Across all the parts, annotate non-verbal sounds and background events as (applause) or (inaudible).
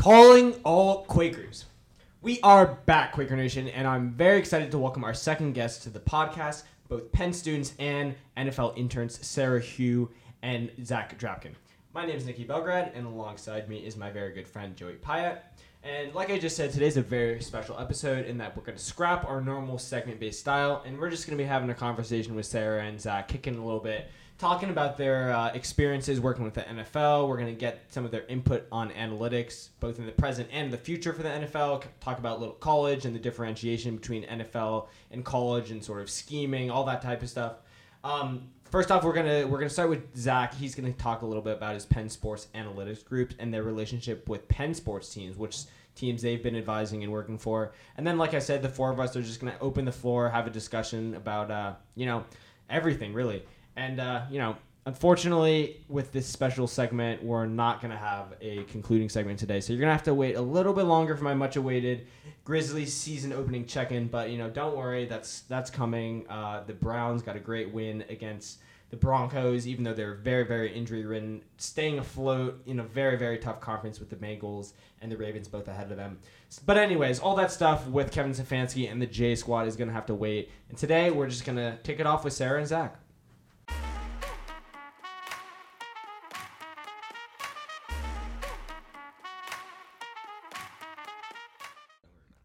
Calling all Quakers. We are back, Quaker Nation, and I'm very excited to welcome our second guest to the podcast, both Penn students and NFL interns Sarah Hugh and Zach Drapkin. My name is Nikki Belgrad, and alongside me is my very good friend Joey Pyatt. And like I just said, today's a very special episode in that we're going to scrap our normal segment based style, and we're just going to be having a conversation with Sarah and Zach, kicking a little bit talking about their uh, experiences working with the NFL. We're going to get some of their input on analytics, both in the present and the future for the NFL. Talk about little college and the differentiation between NFL and college and sort of scheming, all that type of stuff. Um, first off, we're gonna we're gonna start with Zach. He's gonna talk a little bit about his Penn Sports Analytics group and their relationship with Penn Sports teams, which teams they've been advising and working for. And then, like I said, the four of us are just gonna open the floor, have a discussion about uh, you know everything really. And uh, you know, unfortunately, with this special segment, we're not gonna have a concluding segment today. So you're gonna have to wait a little bit longer for my much-awaited Grizzlies season opening check-in. But you know, don't worry, that's that's coming. Uh, the Browns got a great win against the Broncos, even though they're very, very injury ridden, staying afloat in a very, very tough conference with the Bengals and the Ravens both ahead of them. But, anyways, all that stuff with Kevin Stefanski and the J Squad is going to have to wait. And today, we're just going to kick it off with Sarah and Zach.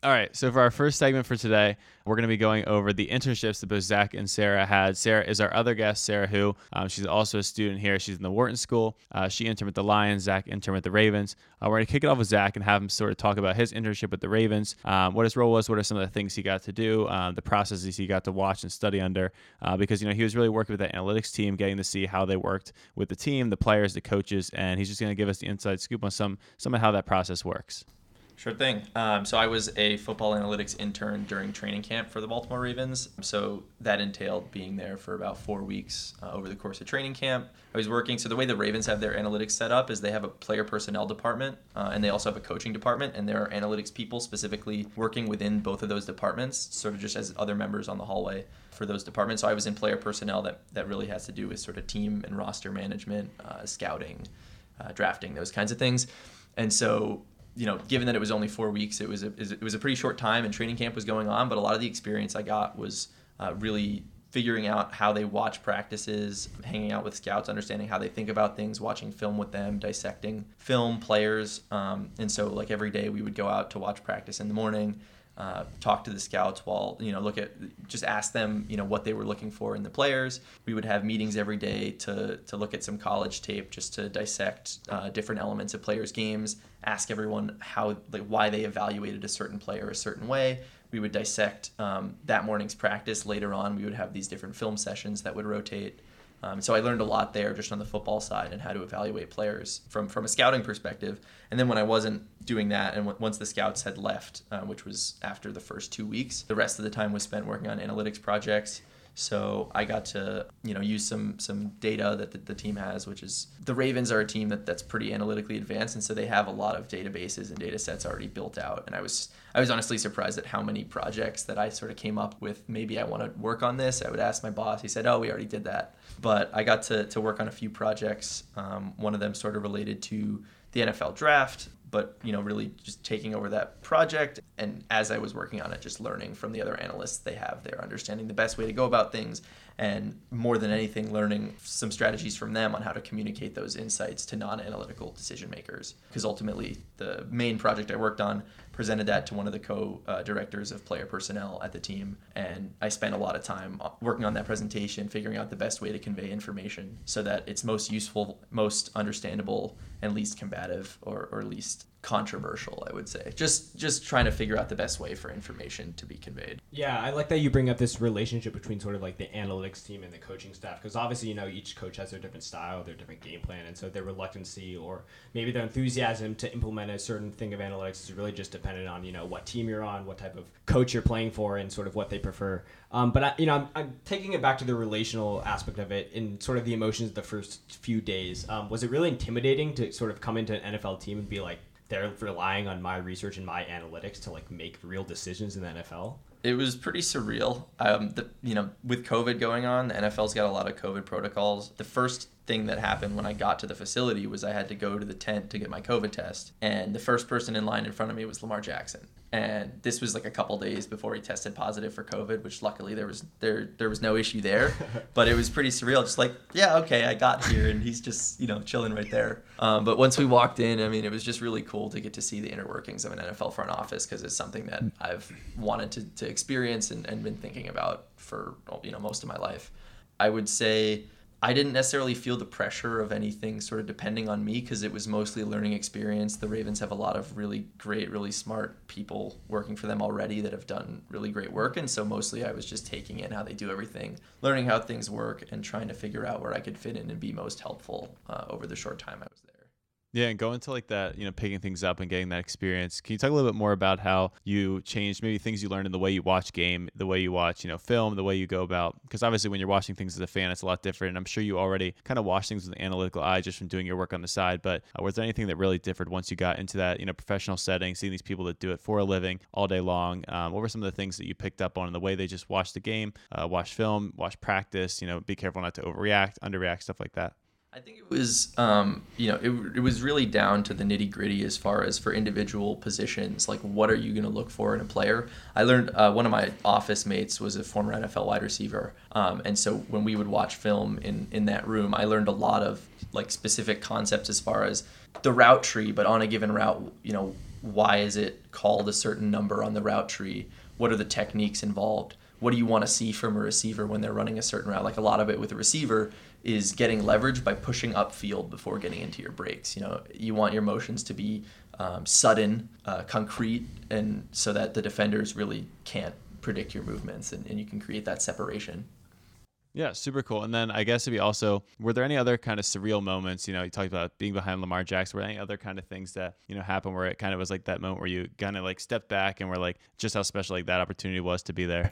All right, so for our first segment for today, we're going to be going over the internships that both Zach and Sarah had. Sarah is our other guest, Sarah Who. Um, she's also a student here. She's in the Wharton School. Uh, she interned with the Lions. Zach interned with the Ravens. Uh, we're going to kick it off with Zach and have him sort of talk about his internship with the Ravens, um, what his role was, what are some of the things he got to do, um, the processes he got to watch and study under, uh, because you know he was really working with the analytics team, getting to see how they worked with the team, the players, the coaches, and he's just going to give us the inside scoop on some some of how that process works. Sure thing. Um, so I was a football analytics intern during training camp for the Baltimore Ravens. So that entailed being there for about four weeks uh, over the course of training camp. I was working. So the way the Ravens have their analytics set up is they have a player personnel department uh, and they also have a coaching department, and there are analytics people specifically working within both of those departments, sort of just as other members on the hallway for those departments. So I was in player personnel that that really has to do with sort of team and roster management, uh, scouting, uh, drafting, those kinds of things. And so you know, given that it was only four weeks, it was a, it was a pretty short time, and training camp was going on. But a lot of the experience I got was uh, really figuring out how they watch practices, hanging out with scouts, understanding how they think about things, watching film with them, dissecting film players. Um, and so, like every day, we would go out to watch practice in the morning. Uh, talk to the scouts while you know look at just ask them you know what they were looking for in the players. We would have meetings every day to to look at some college tape just to dissect uh, different elements of players games ask everyone how like why they evaluated a certain player a certain way. We would dissect um, that morning's practice. Later on we would have these different film sessions that would rotate um, so I learned a lot there just on the football side and how to evaluate players from, from a scouting perspective. And then when I wasn't doing that, and w- once the scouts had left, uh, which was after the first two weeks, the rest of the time was spent working on analytics projects. So I got to you know use some some data that the, the, team has, which is the Ravens are a team that, that's pretty analytically advanced, and so they have a lot of databases and data sets already built out. And I was I was honestly surprised at how many projects that I sort of came up with. Maybe I want to work on this. I would ask my boss. He said, "Oh, we already did that." But I got to to work on a few projects. Um, one of them sort of related to the NFL draft but you know really just taking over that project. And as i was working on it just learning from the other analysts they have there understanding the best way to go about things and more than anything learning some strategies from them on how to communicate those insights to non-analytical decision makers. Because ultimately the main project i worked on presented that to one of the co-directors of player personnel at the team and i spent a lot of time working on that presentation figuring out the best way to convey information so that it's most useful most understandable and least combative or, or least controversial i would say. Just just trying to figure out the best way for information to be conveyed. Yeah i like that you bring up this relationship between sort of like the analytics team and the coaching staff because obviously you know each coach has their different style their different game plan and so their reluctancy or maybe their enthusiasm to implement a certain thing of analytics is really just dependent on you know what team you're on what type of coach you're playing for and sort of what they prefer. Um, but I, you know I'm, I'm, taking it back to the relational aspect of it and sort of the emotions of the first few days. Um, was it really intimidating to sort of come into an nfl team and be like they're relying on my research and my analytics to like make real decisions in the NFL. It was pretty surreal. Um, the, you know, with COVID going on, the NFL's got a lot of COVID protocols. The first thing that happened when I got to the facility was I had to go to the tent to get my COVID test, and the first person in line in front of me was Lamar Jackson. And this was like a couple days before he tested positive for COVID, which luckily there was there there was no issue there, (laughs) but it was pretty surreal. Just like yeah, okay, I got here, and he's just you know chilling right there. Um, but once we walked in, I mean, it was just really cool to get to see the inner workings of an NFL front office because it's something that I've wanted to, to experience and, and been thinking about for you know most of my life. I would say I didn't necessarily feel the pressure of anything sort of depending on me because it was mostly a learning experience. The Ravens have a lot of really great, really smart people working for them already that have done really great work. And so mostly I was just taking in how they do everything, learning how things work, and trying to figure out where I could fit in and be most helpful uh, over the short time I was there. Yeah, and going to like that, you know, picking things up and getting that experience. Can you talk a little bit more about how you changed maybe things you learned in the way you watch game, the way you watch, you know, film, the way you go about? Because obviously, when you're watching things as a fan, it's a lot different. And I'm sure you already kind of watch things with an analytical eye just from doing your work on the side. But uh, was there anything that really differed once you got into that, you know, professional setting, seeing these people that do it for a living all day long? Um, what were some of the things that you picked up on in the way they just watch the game, uh, watch film, watch practice? You know, be careful not to overreact, underreact, stuff like that. I think it was, um, you know, it, it was really down to the nitty gritty as far as for individual positions. Like, what are you going to look for in a player? I learned uh, one of my office mates was a former NFL wide receiver, um, and so when we would watch film in in that room, I learned a lot of like specific concepts as far as the route tree. But on a given route, you know, why is it called a certain number on the route tree? What are the techniques involved? What do you want to see from a receiver when they're running a certain route? Like a lot of it with a receiver is getting leverage by pushing upfield before getting into your breaks. You know, you want your motions to be um, sudden, uh, concrete, and so that the defenders really can't predict your movements, and, and you can create that separation. Yeah, super cool. And then I guess if you also were there any other kind of surreal moments? You know, you talked about being behind Lamar Jackson. Were there any other kind of things that you know happened where it kind of was like that moment where you kind of like stepped back and were like just how special like that opportunity was to be there?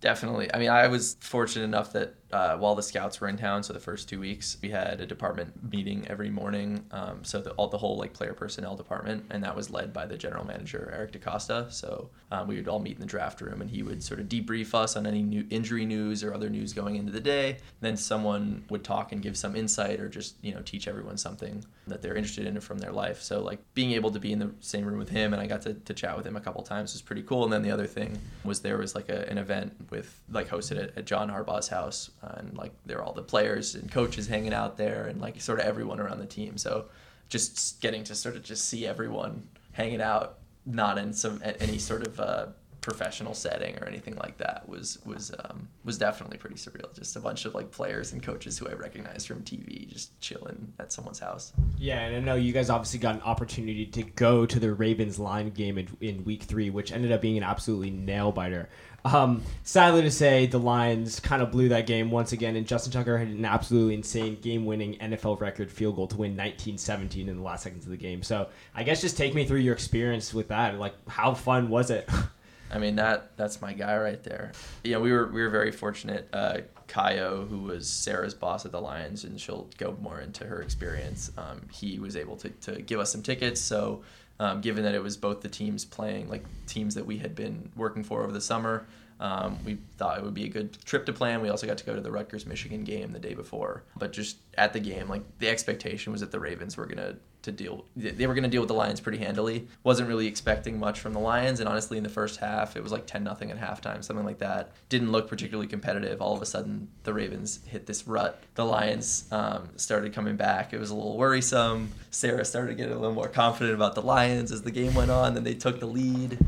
Definitely. I mean, I was fortunate enough that uh, while the scouts were in town, so the first two weeks, we had a department meeting every morning. Um, so the, all the whole like player personnel department, and that was led by the general manager Eric DeCosta. So um, we would all meet in the draft room, and he would sort of debrief us on any new injury news or other news going into the day. Then someone would talk and give some insight, or just you know teach everyone something that they're interested in from their life. So like being able to be in the same room with him, and I got to, to chat with him a couple times was pretty cool. And then the other thing was there was like a, an event with like hosted at, at John Harbaugh's house and like there are all the players and coaches hanging out there and like sort of everyone around the team. So just getting to sort of just see everyone hanging out not in some any sort of uh, professional setting or anything like that was was um, was definitely pretty surreal. Just a bunch of like players and coaches who I recognized from TV just chilling at someone's house. Yeah, and I know you guys obviously got an opportunity to go to the Ravens line game in, in week three, which ended up being an absolutely nail biter. Um, sadly to say, the Lions kind of blew that game once again, and Justin Tucker had an absolutely insane game-winning NFL record field goal to win 19-17 in the last seconds of the game. So I guess just take me through your experience with that. Like, how fun was it? (laughs) I mean that that's my guy right there. Yeah, we were we were very fortunate. Uh, Kaio, who was Sarah's boss at the Lions, and she'll go more into her experience. Um, he was able to, to give us some tickets. So, um, given that it was both the teams playing, like teams that we had been working for over the summer, um, we thought it would be a good trip to plan. We also got to go to the Rutgers Michigan game the day before. But just at the game, like the expectation was that the Ravens were gonna to deal they were going to deal with the Lions pretty handily. Wasn't really expecting much from the Lions and honestly in the first half it was like 10 nothing at halftime, something like that. Didn't look particularly competitive. All of a sudden the Ravens hit this rut. The Lions um, started coming back. It was a little worrisome. Sarah started getting a little more confident about the Lions as the game went on. Then they took the lead.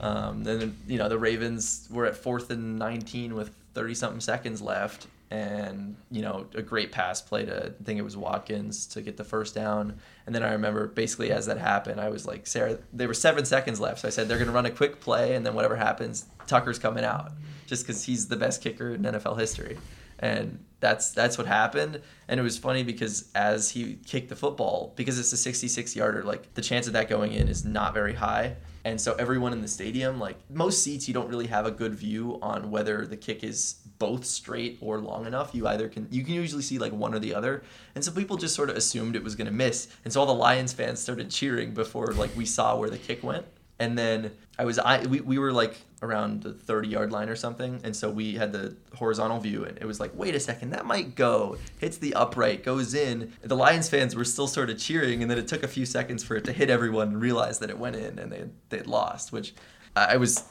Um, then you know the Ravens were at fourth and 19 with 30 something seconds left and you know a great pass play to I think it was Watkins to get the first down. And then I remember basically as that happened, I was like, Sarah, there were seven seconds left, so I said they're gonna run a quick play, and then whatever happens, Tucker's coming out, just because he's the best kicker in NFL history. And that's that's what happened. And it was funny because as he kicked the football, because it's a 66 yarder, like the chance of that going in is not very high. And so everyone in the stadium like most seats you don't really have a good view on whether the kick is both straight or long enough. You either can you can usually see like one or the other. And so people just sort of assumed it was going to miss. And so all the lions fans started cheering before like we saw where the kick went. And then I was I we, we were like around the 30 yard line or something, and so we had the horizontal view, and it was like, wait a second, that might go. Hits the upright, goes in. The Lions fans were still sort of cheering, and then it took a few seconds for it to hit everyone and realize that it went in, and they they'd lost, which I was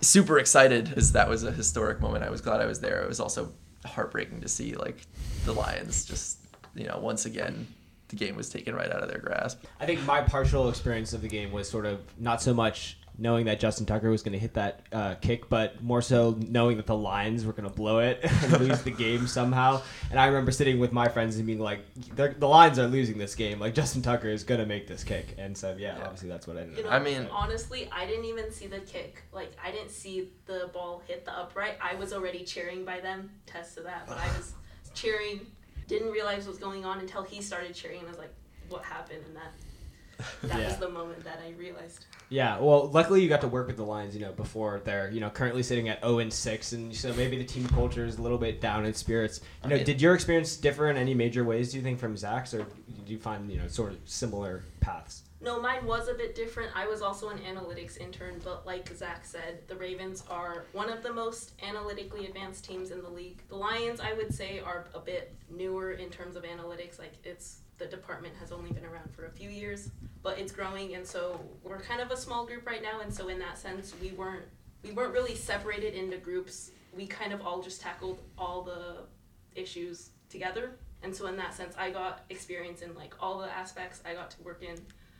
super excited because that was a historic moment. I was glad I was there. It was also heartbreaking to see like the Lions just you know once again the game was taken right out of their grasp. I think my partial experience of the game was sort of not so much knowing that Justin Tucker was going to hit that uh, kick, but more so knowing that the Lions were going to blow it (laughs) and lose the game somehow. And I remember sitting with my friends and being like, "The Lions are losing this game. Like Justin Tucker is going to make this kick." And so yeah, Yeah. obviously that's what I You know. I mean- honestly, I didn't even see the kick. Like, I didn't see the ball hit the upright. I was already cheering by them. Test to that, but I was cheering. Didn't realize what was going on until he started cheering, and I was like, "What happened?" And that that Yeah. was the moment that I realized. Yeah, well, luckily you got to work with the Lions, you know, before they're, you know, currently sitting at 0 and 6, and so maybe the team culture is a little bit down in spirits. You know, I mean- did your experience differ in any major ways, do you think, from Zach's, or did you find, you know, sort of similar paths? No, mine was a bit different. I was also an analytics intern, but like Zach said, the Ravens are one of the most analytically advanced teams in the league. The Lions, I would say, are a bit newer in terms of analytics. Like it's the department has only been around for a few years, but it's growing, and so we're kind of a small group right now. And so in that sense, we weren't we weren't really separated into groups. We kind of all just tackled all the issues together. And so in that sense, I got experience in like all the aspects. I got to work in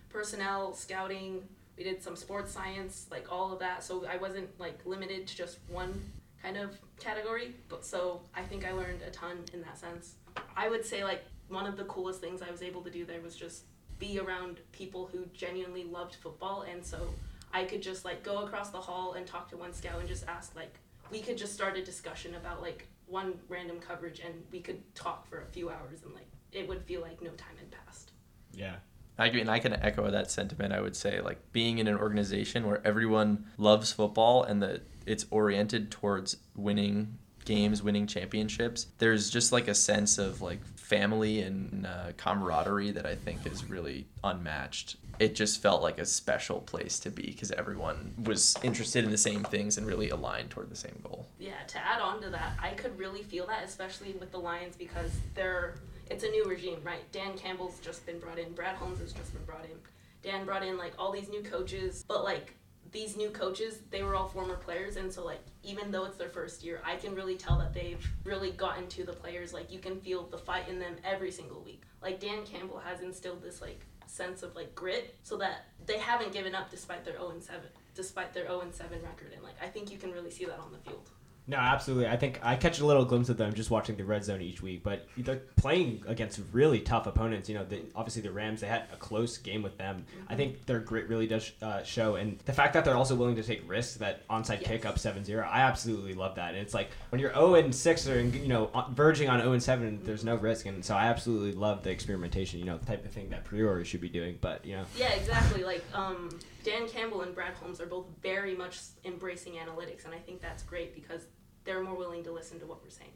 personnel, scouting. We did some sports science, like all of that. So I wasn't like limited to just one kind of category. But so I think I learned a ton in that sense. I would say like one of the coolest things I was able to do there was just be around people who genuinely loved football and so I could just like go across the hall and talk to one scout and just ask like we could just start a discussion about like one random coverage and we could talk for a few hours and like it would feel like no time had passed. Yeah. I agree, and I can echo that sentiment. I would say, like being in an organization where everyone loves football and that it's oriented towards winning games, winning championships. There's just like a sense of like family and uh, camaraderie that I think is really unmatched. It just felt like a special place to be because everyone was interested in the same things and really aligned toward the same goal. Yeah, to add on to that, I could really feel that, especially with the Lions, because they're it's a new regime, right? Dan Campbell's just been brought in, Brad Holmes has just been brought in. Dan brought in like all these new coaches, but like these new coaches, they were all former players, and so like even though it's their first year, I can really tell that they've really gotten to the players. Like you can feel the fight in them every single week. Like Dan Campbell has instilled this like sense of like grit, so that they haven't given up despite their 0 and 7, despite their 0 and 7 record, and like I think you can really see that on the field. No, absolutely. I think I catch a little glimpse of them just watching the red zone each week, but they're playing against really tough opponents. You know, the, obviously the Rams, they had a close game with them. I think their grit really does uh, show. And the fact that they're also willing to take risks, that onside Yes. kick up 7 0, I absolutely love that. And it's like when you're 0 and 6 or, you know, verging on 0 and 7, there's no risk. And so I absolutely love the experimentation, you know, the type of thing that Priori should be doing. But, you know, Yeah, exactly. Like um, Dan Campbell and Brad Holmes are both very much embracing analytics, and I think that's great because they're more willing to listen to what we're saying.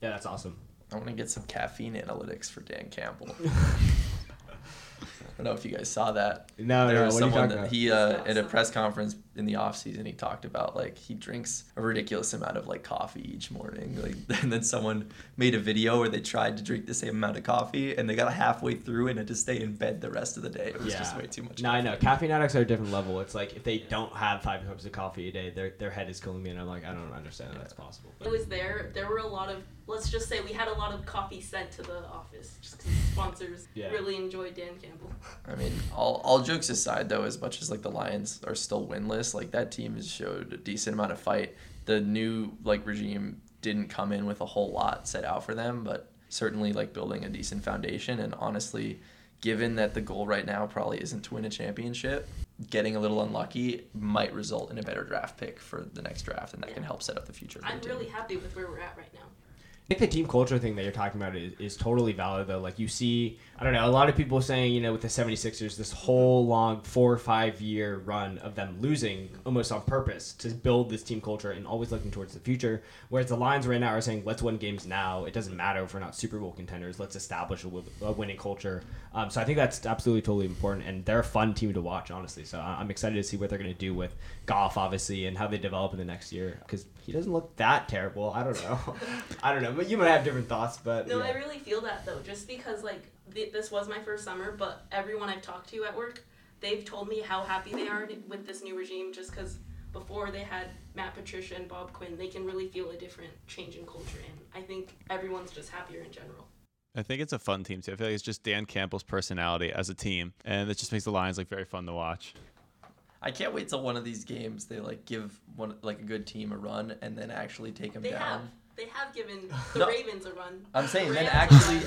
yeah, that's awesome. I want to get some caffeine analytics for Dan Campbell. (laughs) (laughs) I don't know if you guys saw that. No, there no, was what are you someone talking that about? he uh, That's at a press conference in the off season he talked about like he drinks a ridiculous amount of like coffee each morning like (laughs) and then someone made a video where they tried to drink the same amount of coffee and they got halfway through and had to stay in bed the rest of the day it was just way too much No, I know. Caffeine addicts are a different level. It's like if they don't have five cups of coffee a day, their their head is killing me, and I'm like, I don't understand how that's possible. It was there. There were a lot of. Let's just say we had a lot of coffee sent to the office just because sponsors Yeah. really enjoyed Dan Campbell. I mean, all, all jokes aside, though, as much as like the Lions are still winless, like that team has showed a decent amount of fight. The new like regime didn't come in with a whole lot set out for them, but certainly like building a decent foundation. And honestly, given that the goal right now probably isn't to win a championship, getting a little unlucky might result in a better draft pick for the next draft, and that can help set up the future. I'm really happy with where we're at right now. I think the team culture thing that you're talking about is, is totally valid though. Like you see, I don't know, a lot of people saying, you know, with the 76ers, this whole long four or five year run of them losing almost on purpose to build this team culture and always looking towards the future. Whereas the Lions right now are saying, let's win games now. It doesn't matter if we're not Super Bowl contenders. Let's establish a, winning culture. Um, so I think that's absolutely totally important. And they're a fun team to watch, honestly. So I'm excited to see what they're going to do with Goff, obviously, and how they develop in the next year. Because he doesn't look that terrible. I don't know. (laughs) (laughs) I don't know. But you might have different thoughts. But No, yeah. I really feel that though, just because like th- this was my first summer, but everyone I've talked to at work, they've told me how happy they are with this new regime. Just because before they had Matt Patricia and Bob Quinn, they can really feel a different change in culture, and I think everyone's just happier in general. I think it's a fun team too. I feel like it's just Dan Campbell's personality as a team, and it just makes the Lions like very fun to watch. I can't wait till one of these games they like give one like a good team a run and then actually take them They down. have they have given (laughs) the No. Ravens a run. I'm saying The then actually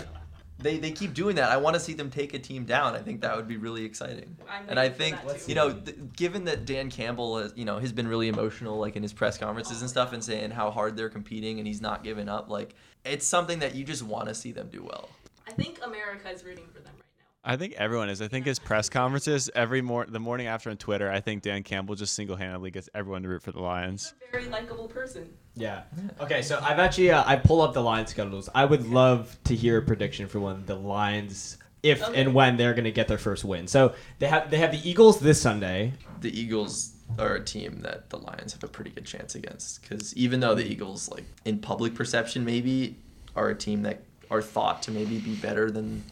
they, they keep doing that. I want to see them take a team down. I think that would be really exciting. I'm And I think you know, th- given that Dan Campbell, has, you know, has been really emotional, like in his press conferences and oh, stuff, and saying how hard they're competing and he's not giving up. Like it's something that you just want to see them do well. I think America is rooting for them right now. I think everyone is. I think his press conferences every mor- the morning after on Twitter. I think Dan Campbell just single handedly gets everyone to root for the Lions. He's a very likable person. Yeah. Okay, so I've actually uh, I pull up the line schedules. I would love to hear a prediction for when the Lions, if Okay. and when they're going to get their first win. So they have they have the Eagles this Sunday. The Eagles are a team that the Lions have a pretty good chance against because even though the Eagles, like in public perception, maybe are a team that are thought to maybe be better than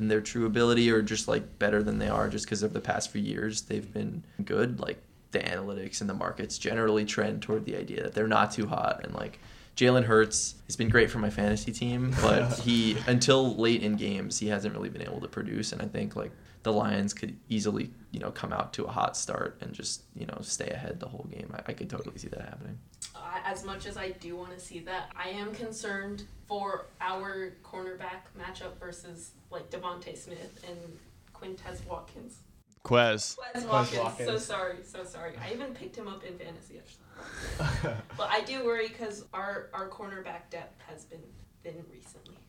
than their true ability or just like better than they are just because of the past few years they've been good. Like the analytics and the markets generally trend toward the idea that they're not too hot and like. Jalen Hurts has been great for my fantasy team, (laughs) but he until late in games he hasn't really been able to produce, and I think like the Lions could easily you know come out to a hot start and just you know stay ahead the whole game. I, I could totally see that happening. As much as I do want to see that, I am concerned for our cornerback matchup versus like DeVonta Smith and Quintez Watkins. Quez. Quez Watkins. So Watkins. sorry, so sorry. I even picked him up in fantasy. Actually. (laughs) But I do worry because our our cornerback depth has been thin recently.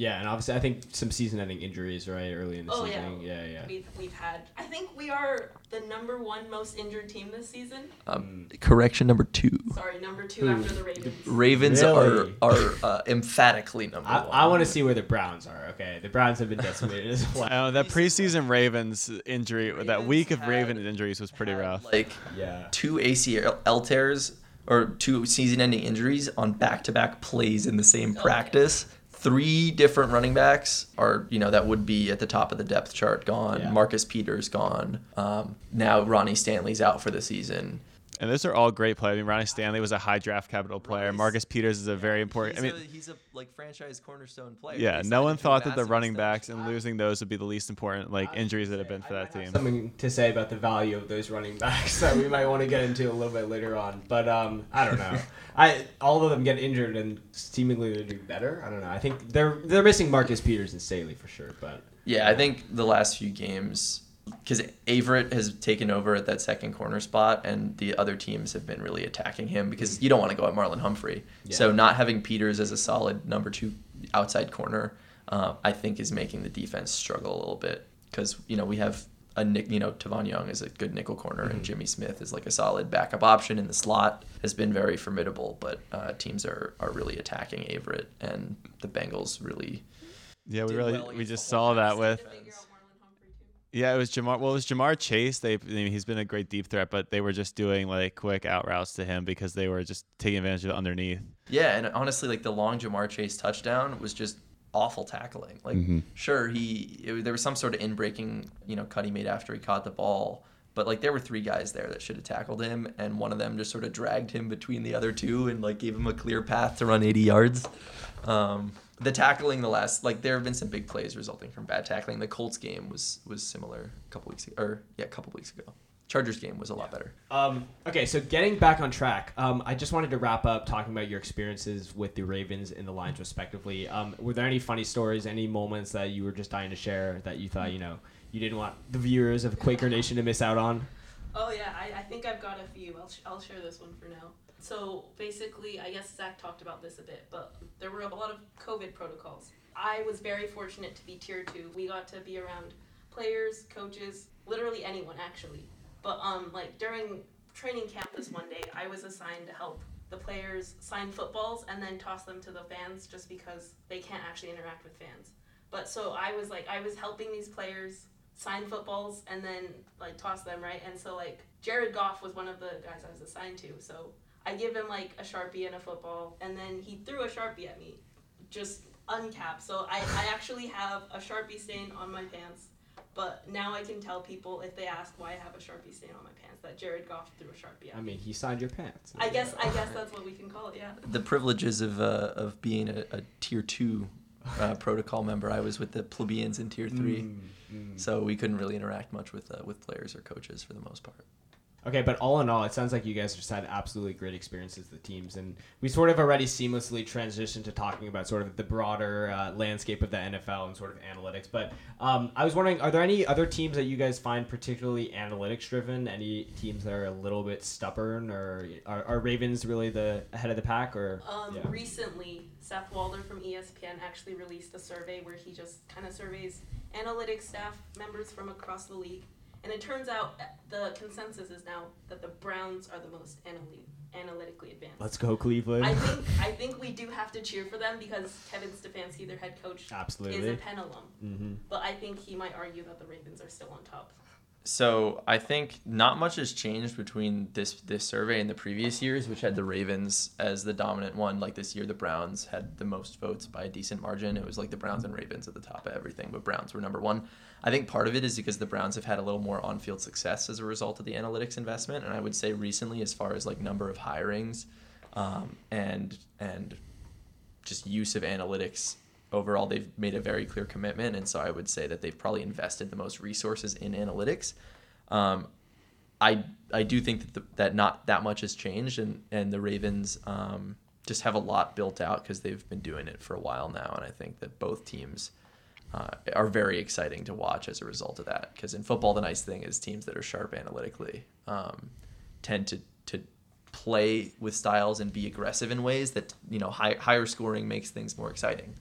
Yeah, and obviously I think some season-ending injuries right early in the Oh, season. yeah. Yeah, yeah. We've we've had. I think we are the number one most injured team this season. Um, Correction number two: Sorry, number two Who? after the Ravens. Ravens Really? are are uh, emphatically number I, one. I want to see where the Browns are. Okay, the Browns have been decimated as well. Oh, that preseason Ravens injury, that week of had- Raven injuries was pretty rough. Like Yeah. two ACL tears or two season-ending injuries on back-to-back plays in the same Okay. practice. Three different running backs are, you know, that would be at the top of the depth chart gone. Yeah. Marcus Peters gone. Um, now Ronnie Stanley's out for the season. And those are all great players. I mean, Ronnie Stanley was a high draft capital player. Ronnie's- Marcus Peters is a very important. I He's mean, a, he's a like franchise cornerstone player. yeah, They no one him to a thought that the running backs and losing those would be the least important like injuries that have been for that team. Something to say about the value of those running backs (laughs) that we might want to get into a little bit later on, but um, I don't know. (laughs) I all of them get injured and seemingly they do better. I don't know. I think they're they're missing Marcus Peters and Stanley for sure, but Yeah, I think the last few games, because Averett has taken over at that second corner spot, and the other teams have been really attacking him because you don't want to go at Marlon Humphrey. So not having Peters as a solid number two outside corner, uh, I think is making the defense struggle a little bit because you know we have a Nick, you know, Tavon Young is a good nickel corner, and Jimmy Smith is like a solid backup option in the slot. Has been very formidable, but uh, teams are are really attacking Averett, and the Bengals really. Yeah, we really well we just saw that with. defense. Figure out Marlon Humphrey too. Yeah, it was Ja'Marr. Well, it was Ja'Marr Chase. They, I mean, he's been a great deep threat, but they were just doing like quick out routes to him because they were just taking advantage of the underneath. Yeah, and honestly, like the long Ja'Marr Chase touchdown was just awful tackling. Like, sure, he it, there was some sort of in breaking, you know, cut he made after he caught the ball, but like there were three guys there that should have tackled him, and one of them just sort of dragged him between the other two and like gave him a clear path to run 80 yards. Um, the tackling the last like there have been some big plays resulting from bad tackling. The Colts game was was similar a couple weeks ago, or yeah, a couple weeks ago. Chargers game was a lot better. Um, okay, so getting back on track, um, I just wanted to wrap up talking about your experiences with the Ravens and the Lions, respectively. Um, were there any funny stories, any moments that you were just dying to share that you thought, you know, you didn't want the viewers of Quaker Nation to miss out on? Oh yeah, I, I think I've got a few. I'll, sh- I'll share this one for now. So basically, I guess Zach talked about this a bit, but there were a lot of COVID protocols. I was very fortunate to be tier two. We got to be around players, coaches, literally anyone actually. But um, like during training camp this one day, I was assigned to help the players sign footballs and then toss them to the fans just because they can't actually interact with fans. But so I was like, I was helping these players sign footballs and then like toss them right. And so like Jared Goff was one of the guys I was assigned to. So I give him like a sharpie and a football, and then he threw a sharpie at me, just uncapped. So I, I actually have a sharpie stain on my pants. But now I can tell people if they ask why I have a sharpie stain on my pants that Jared Goff threw a sharpie at me. I mean, he signed your pants. I guess I guess that's what we can call it. Yeah. The privileges of uh, of being a, a tier two uh, (laughs) protocol member. I was with the plebeians in tier three, Mm, mm. so we couldn't really interact much with uh, with players or coaches for the most part. Okay, but all in all, it sounds like you guys just had absolutely great experiences with the teams, and we sort of already seamlessly transitioned to talking about sort of the broader uh, landscape of the NFL and sort of analytics. But um, I was wondering, are there any other teams that you guys find particularly analytics driven? Any teams that are a little bit stubborn, or are, are Ravens really the head of the pack, or Um, yeah. Recently, Seth Walder from ESPN actually released a survey where he just kind of surveys analytics staff members from across the league. And it turns out uh, the consensus is now that the Browns are the most analy- analytically advanced. Let's go Cleveland. I think (laughs) I think we do have to cheer for them because Kevin Stefanski, their head coach, is a absolutely. Penn alum. hmm But I think he might argue that the Ravens are still on top. So I think not much has changed between this this survey and the previous years, which had the Ravens as the dominant one. Like this year, the Browns had the most votes by a decent margin. It was like the Browns and Ravens at the top of everything, but Browns were number one. I think part of it is because the Browns have had a little more on-field success as a result of the analytics investment, and I would say recently, as far as like number of hirings, um, and and just use of analytics overall they've made a very clear commitment and so i would say that they've probably invested the most resources in analytics. Um, I, I do think that, the, that not that much has changed and, and the ravens um, just have a lot built out because they've been doing it for a while now and i think that both teams uh, are very exciting to watch as a result of that. Because in football the nice thing is teams that are sharp analytically um, tend to, to play with styles and be aggressive in ways that you know high, higher scoring makes things more exciting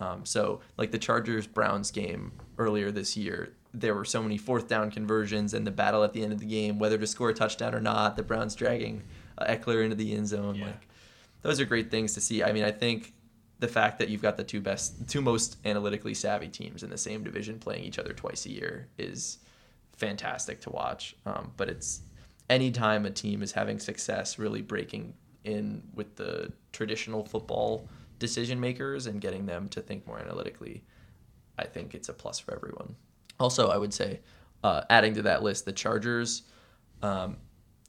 um, so, like the Chargers Browns game earlier this year, there were so many fourth down conversions and the battle at the end of the game, whether to score a touchdown or not. The Browns dragging uh, Ekeler into the end zone. Yeah. Like, those are great things to see. I mean, I think the fact that you've got the two best, two most analytically savvy teams in the same division playing each other twice a year is fantastic to watch. Um, but it's anytime a team is having success, really breaking in with the traditional football decision makers and getting them to think more analytically, I think it's a plus for everyone. Also, I would say, uh, adding to that list, the Chargers, um,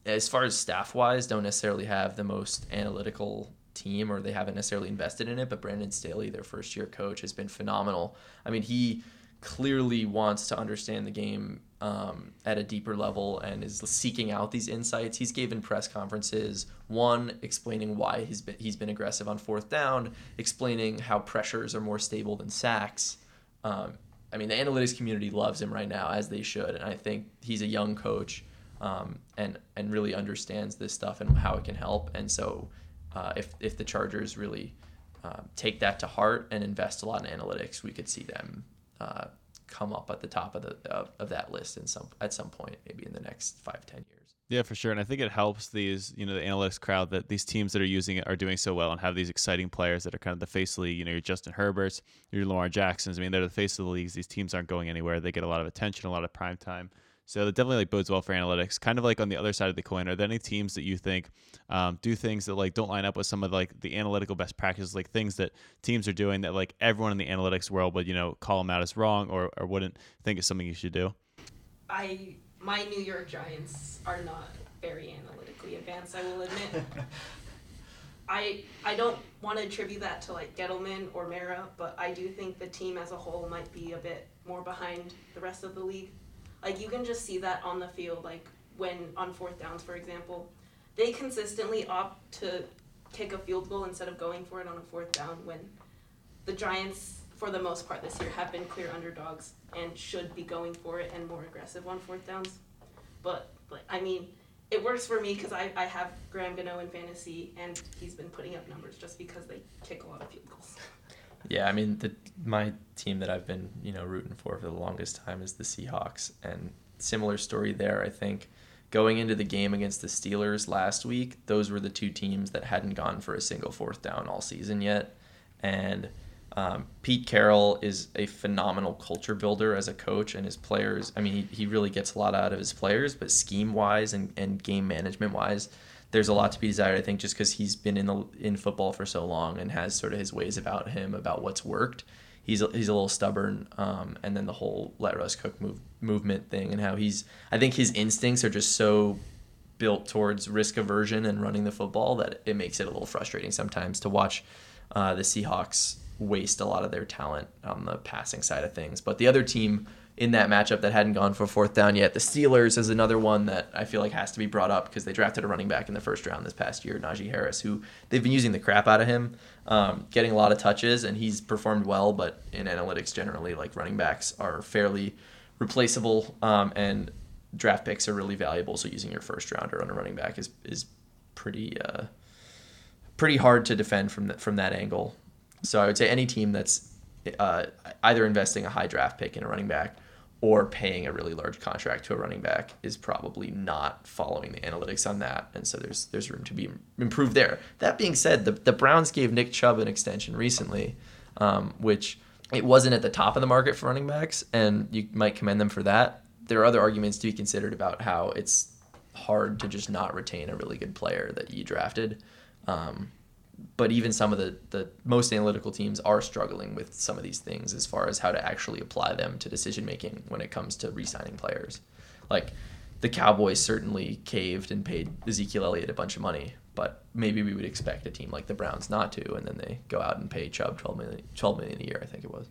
as far as staff wise, don't necessarily have the most analytical team or they haven't necessarily invested in it, but Brandon Staley, their first year coach, has been phenomenal. I mean, he clearly wants to understand the game um, at a deeper level and is seeking out these insights. He's given press conferences, one explaining why he's been he's been aggressive on fourth down, explaining how pressures are more stable than sacks. Um, I mean, the analytics community loves him right now, as they should, and I think he's a young coach um, and and really understands this stuff and how it can help. And so, uh, if if the Chargers really uh, take that to heart and invest a lot in analytics, we could see them uh, come up at the top of the of, of that list in some at some point, maybe in the next five ten years. Yeah, for sure. And I think it helps these, you know, the analytics crowd that these teams that are using it are doing so well and have these exciting players that are kind of the face of the league. You know, your Justin Herberts, your Lamar Jacksons. I mean, they're the face of the leagues. These teams aren't going anywhere. They get a lot of attention, a lot of prime time. So that definitely like bodes well for analytics. Kind of like on the other side of the coin, are there any teams that you think um, do things that like don't line up with some of like the analytical best practices, like things that teams are doing that like everyone in the analytics world would you know call them out as wrong or or wouldn't think it's something you should do? I my New York Giants are not very analytically advanced. I will admit. (laughs) I I don't want to attribute that to like Gettleman or Mara, but I do think the team as a whole might be a bit more behind the rest of the league. Like you can just see that on the field, like when on fourth downs, for example, they consistently opt to kick a field goal instead of going for it on a fourth down. When the Giants, for the most part this year, have been clear underdogs and should be going for it and more aggressive on fourth downs. But like I mean, it works for me because I, I have Graham Gano in fantasy, and he's been putting up numbers just because they kick a lot of field goals. (laughs) Yeah, I mean, the my team that I've been you know rooting for for the longest time is the Seahawks, and similar story there. I think going into the game against the Steelers last week, those were the two teams that hadn't gone for a single fourth down all season yet, and um, Pete Carroll is a phenomenal culture builder as a coach, and his players. I mean, he, he really gets a lot out of his players, but scheme wise and, and game management wise, there's a lot to be desired. I think just because he's been in the in football for so long and has sort of his ways about him about what's worked. He's a, he's a little stubborn, um, and then the whole let Russ cook move, movement thing and how he's. I think his instincts are just so built towards risk aversion and running the football that it makes it a little frustrating sometimes to watch uh, the Seahawks waste a lot of their talent on the passing side of things. But the other team in that matchup that hadn't gone for fourth down yet, the Steelers is another one that I feel like has to be brought up because they drafted a running back in the first round this past year, Najee Harris, who they've been using the crap out of him, um, getting a lot of touches, and he's performed well. But in analytics, generally, like running backs are fairly replaceable, um, and draft picks are really valuable. So using your first rounder on a running back is is pretty uh, pretty hard to defend from that from that angle. So I would say any team that's uh, either investing a high draft pick in a running back or paying a really large contract to a running back is probably not following the analytics on that, and so there's there's room to be improved there. That being said, the the Browns gave Nick Chubb an extension recently, um, which it wasn't at the top of the market for running backs, and you might commend them for that. There are other arguments to be considered about how it's hard to just not retain a really good player that you drafted. Um, but even some of the, the most analytical teams are struggling with some of these things as far as how to actually apply them to decision making when it comes to re-signing players. Like the Cowboys certainly caved and paid Ezekiel Elliott a bunch of money, but maybe we would expect a team like the Browns not to, and then they go out and pay Chubb 12 million, 12 million a year, I think it was.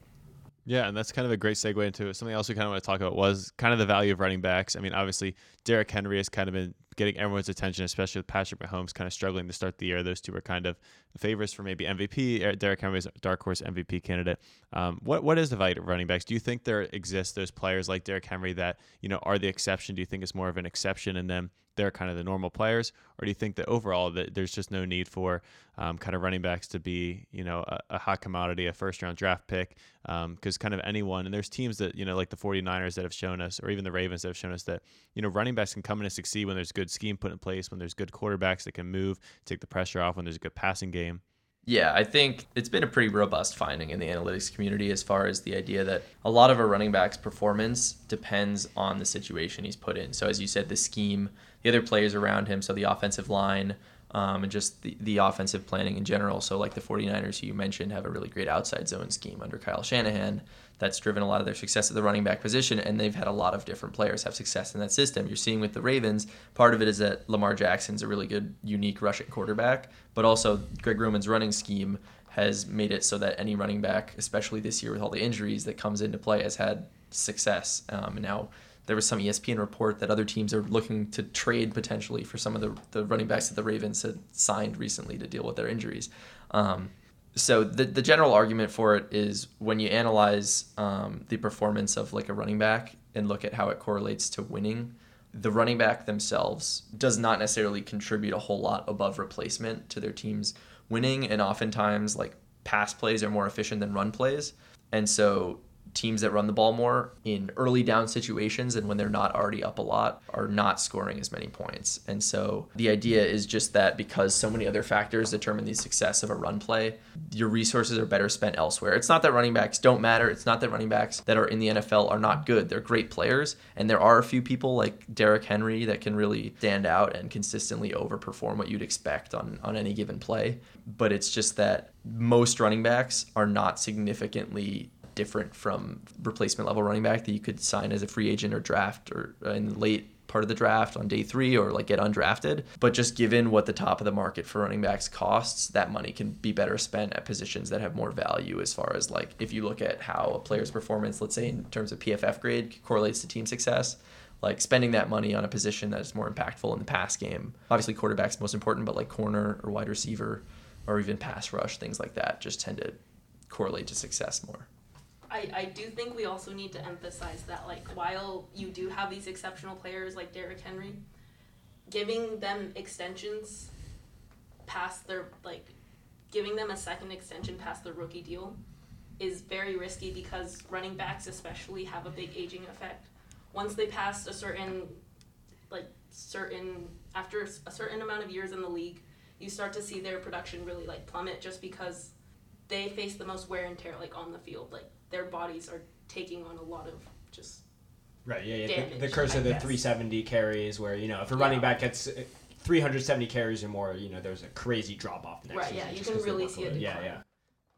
Yeah, and that's kind of a great segue into it. Something else we kind of want to talk about was kind of the value of running backs. I mean, obviously, Derrick Henry has kind of been getting everyone's attention, especially with Patrick Mahomes kind of struggling to start the year. Those two were kind of favorites for maybe MVP. Er, Derrick Henry's a dark horse MVP candidate. Um, what what is the value of running backs? Do you think there exists those players like Derrick Henry that you know are the exception? Do you think it's more of an exception in them they're kind of the normal players, or do you think that overall that there's just no need for um, kind of running backs to be you know a, a hot commodity, a first round draft pick? Because um, kind of anyone, and there's teams that you know like the 49ers that have shown us, or even the Ravens that have shown us that you know running backs can come in and succeed when there's good scheme put in place, when there's good quarterbacks that can move, take the pressure off, when there's a good passing game. Yeah, I think it's been a pretty robust finding in the analytics community as far as the idea that a lot of a running back's performance depends on the situation he's put in. So, as you said, the scheme, the other players around him, so the offensive line, um, and just the, the offensive planning in general. So, like the 49ers, who you mentioned, have a really great outside zone scheme under Kyle Shanahan that's driven a lot of their success at the running back position, and they've had a lot of different players have success in that system. You're seeing with the Ravens, part of it is that Lamar Jackson's a really good, unique rushing quarterback, but also Greg Roman's running scheme has made it so that any running back, especially this year with all the injuries that comes into play, has had success. Um, now there was some ESPN report that other teams are looking to trade potentially for some of the, the running backs that the Ravens had signed recently to deal with their injuries. Um, so the, the general argument for it is when you analyze um, the performance of like a running back and look at how it correlates to winning the running back themselves does not necessarily contribute a whole lot above replacement to their team's winning and oftentimes like pass plays are more efficient than run plays and so teams that run the ball more in early down situations and when they're not already up a lot are not scoring as many points. And so the idea is just that because so many other factors determine the success of a run play, your resources are better spent elsewhere. It's not that running backs don't matter. It's not that running backs that are in the NFL are not good. They're great players. And there are a few people like Derrick Henry that can really stand out and consistently overperform what you'd expect on, on any given play. But it's just that most running backs are not significantly different from replacement level running back that you could sign as a free agent or draft or uh, in the late part of the draft on day three or like get undrafted. But just given what the top of the market for running backs costs, that money can be better spent at positions that have more value as far as like if you look at how a player's performance, let's say in terms of PFF grade, correlates to team success. Like spending that money on a position that is more impactful in the pass game. Obviously, quarterback's most important, but like corner or wide receiver or even pass rush, things like that just tend to correlate to success more. I, I do think we also need to emphasize that like while you do have these exceptional players like Derrick Henry, giving them extensions past their like giving them a second extension past their rookie deal is very risky because running backs especially have a big aging effect. Once they pass a certain like certain after a certain amount of years in the league, you start to see their production really like plummet just because they face the most wear and tear like on the field. Like their bodies are taking on a lot of just Right. Yeah. yeah. The, the curse I of the guess. 370 carries, where you know if a Yeah. running back gets uh, 370 carries or more, you know there's a crazy drop off the next Right, season. yeah, you just can 'cause the really see a workload. Yeah. Yeah.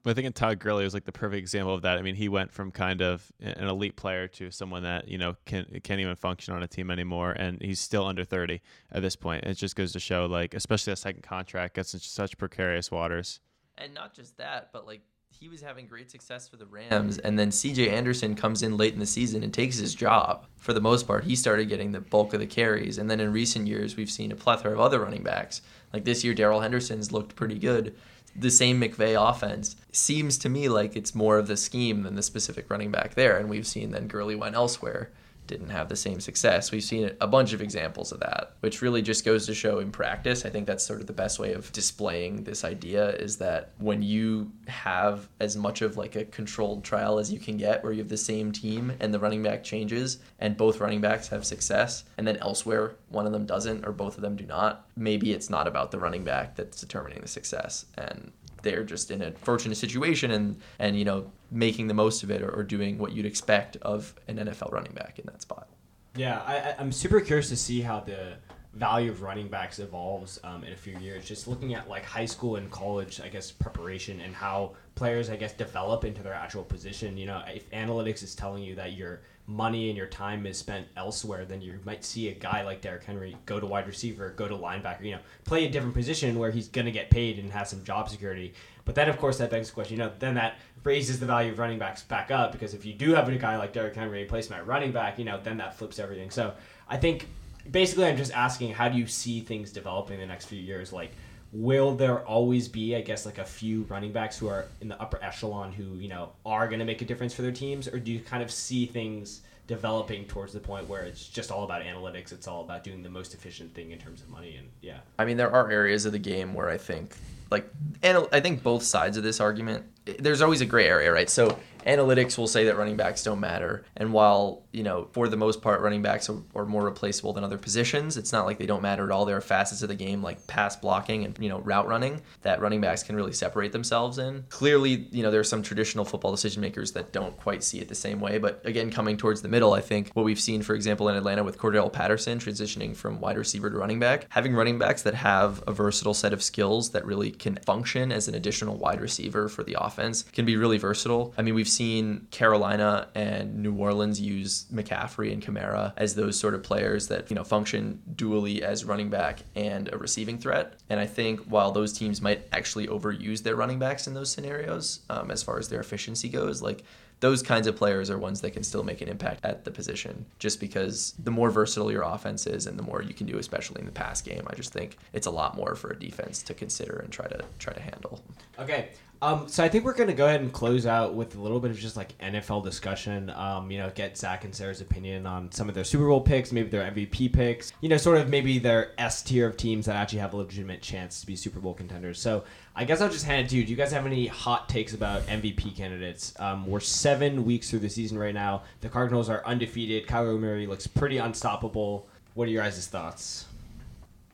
But I think Todd Gurley was like the perfect example of that. I mean, he went from kind of an elite player to someone that you know can can't even function on a team anymore, and he's still under thirty at this point. It just goes to show, like, especially a second contract gets into such precarious waters. And not just that, but like he was having great success for the Rams, and then C.J. Anderson comes in late in the season and takes his job. For the most part, he started getting the bulk of the carries, and then in recent years, we've seen a plethora of other running backs. Like this year, Darrell Henderson's looked pretty good. The same McVay offense seems to me like it's more of the scheme than the specific running back there, and we've seen then Gurley went elsewhere didn't have the same success. We've seen a bunch of examples of that, which really just goes to show in practice. I think that's sort of the best way of displaying this idea is that when you have as much of like a controlled trial as you can get, where you have the same team and the running back changes and both running backs have success, and then elsewhere one of them doesn't or both of them do not, maybe it's not about the running back that's determining the success. And they're just in a fortunate situation and and you know making the most of it or, or doing what you'd expect of an NFL running back in that spot. Yeah, I, I'm super curious to see how the value of running backs evolves um, in a few years. Just looking at like high school and college, I guess preparation and how players, I guess, develop into their actual position. You know, if analytics is telling you that your money and your time is spent elsewhere, then you might see a guy like Derrick Henry go to wide receiver, go to linebacker. You know, play a different position where he's gonna get paid and have some job security. But then, of course, that begs the question. You know, then that raises the value of running backs back up because if you do have a guy like Derrick Henry and place him at running back, you know, then that flips everything. So I think basically I'm just asking how do you see things developing in the next few years? Like, will there always be, I guess, like a few running backs who are in the upper echelon who, you know, are going to make a difference for their teams? Or do you kind of see things developing towards the point where it's just all about analytics? It's all about doing the most efficient thing in terms of money. And yeah. I mean, there are areas of the game where I think, like, and I think both sides of this argument, there's always a gray area, right? So analytics will say that running backs don't matter, and while you know, for the most part, running backs are, are more replaceable than other positions. It's not like they don't matter at all. There are facets of the game like pass blocking and you know route running that running backs can really separate themselves in. Clearly, you know, there are some traditional football decision makers that don't quite see it the same way. But again, coming towards the middle, I think what we've seen, for example, in Atlanta with Cordarrelle Patterson transitioning from wide receiver to running back, having running backs that have a versatile set of skills that really can function as an additional wide receiver for the offense can be really versatile. I mean, we've seen Carolina and New Orleans use McCaffrey and Kamara as those sort of players that, you know, function dually as running back and a receiving threat. And I think while those teams might actually overuse their running backs in those scenarios, um, as far as their efficiency goes, like those kinds of players are ones that can still make an impact at the position just because the more versatile your offense is and the more you can do especially in the pass game i just think it's a lot more for a defense to consider and try to try to handle Okay. Um, so I think we're gonna go ahead and close out with a little bit of just like NFL discussion. Um, you know, get Zach and Sarah's opinion on some of their Super Bowl picks, maybe their MVP picks. You know, sort of maybe their S tier of teams that actually have a legitimate chance to be Super Bowl contenders. So I guess I'll just hand it to you. Do you guys have any hot takes about MVP candidates? Um, we're seven weeks through the season right now. The Cardinals are undefeated. Kyler Murray looks pretty unstoppable. What are your guys' thoughts?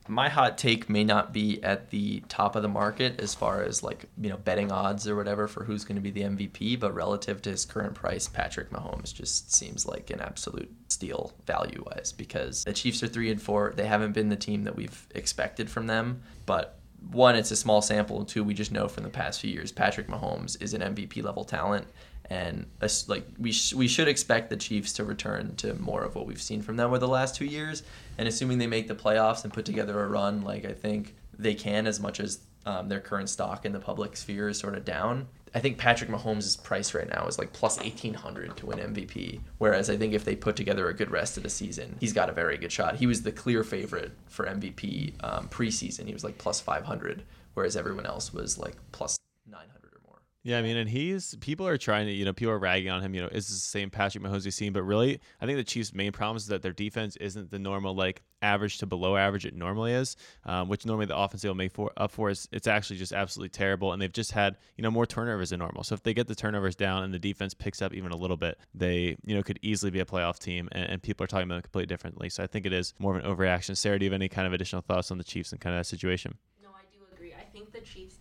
My hot take may not be at the top of the market as far as like you know betting odds or whatever for who's going to be the MVP, but relative to his current price, Patrick Mahomes just seems like an absolute steal value wise because the Chiefs are three and four. They haven't been the team that we've expected from them, but one, it's a small sample, and two, we just know from the past few years, Patrick Mahomes is an MVP level talent, and like we sh- we should expect the Chiefs to return to more of what we've seen from them over the last two years, and assuming they make the playoffs and put together a run, like I think they can, as much as um, their current stock in the public sphere is sort of down. I think Patrick Mahomes' price right now is like plus eighteen hundred to win MVP. Whereas I think if they put together a good rest of the season, he's got a very good shot. He was the clear favorite for MVP um, preseason. He was like plus five hundred, whereas everyone else was like plus nine hundred. Yeah, I mean, and he's people are trying to, you know, people are ragging on him. You know, is the same Patrick Mahomes we've seen? But really, I think the Chiefs' main problem is that their defense isn't the normal like average to below average it normally is, um, which normally the offense will make for up for is it's actually just absolutely terrible. And they've just had you know more turnovers than normal. So if they get the turnovers down and the defense picks up even a little bit, they you know could easily be a playoff team. And, and people are talking about it completely differently. So I think it is more of an overreaction. Sarah, do you have any kind of additional thoughts on the Chiefs and kind of that situation? No, I do agree. I think the Chiefs'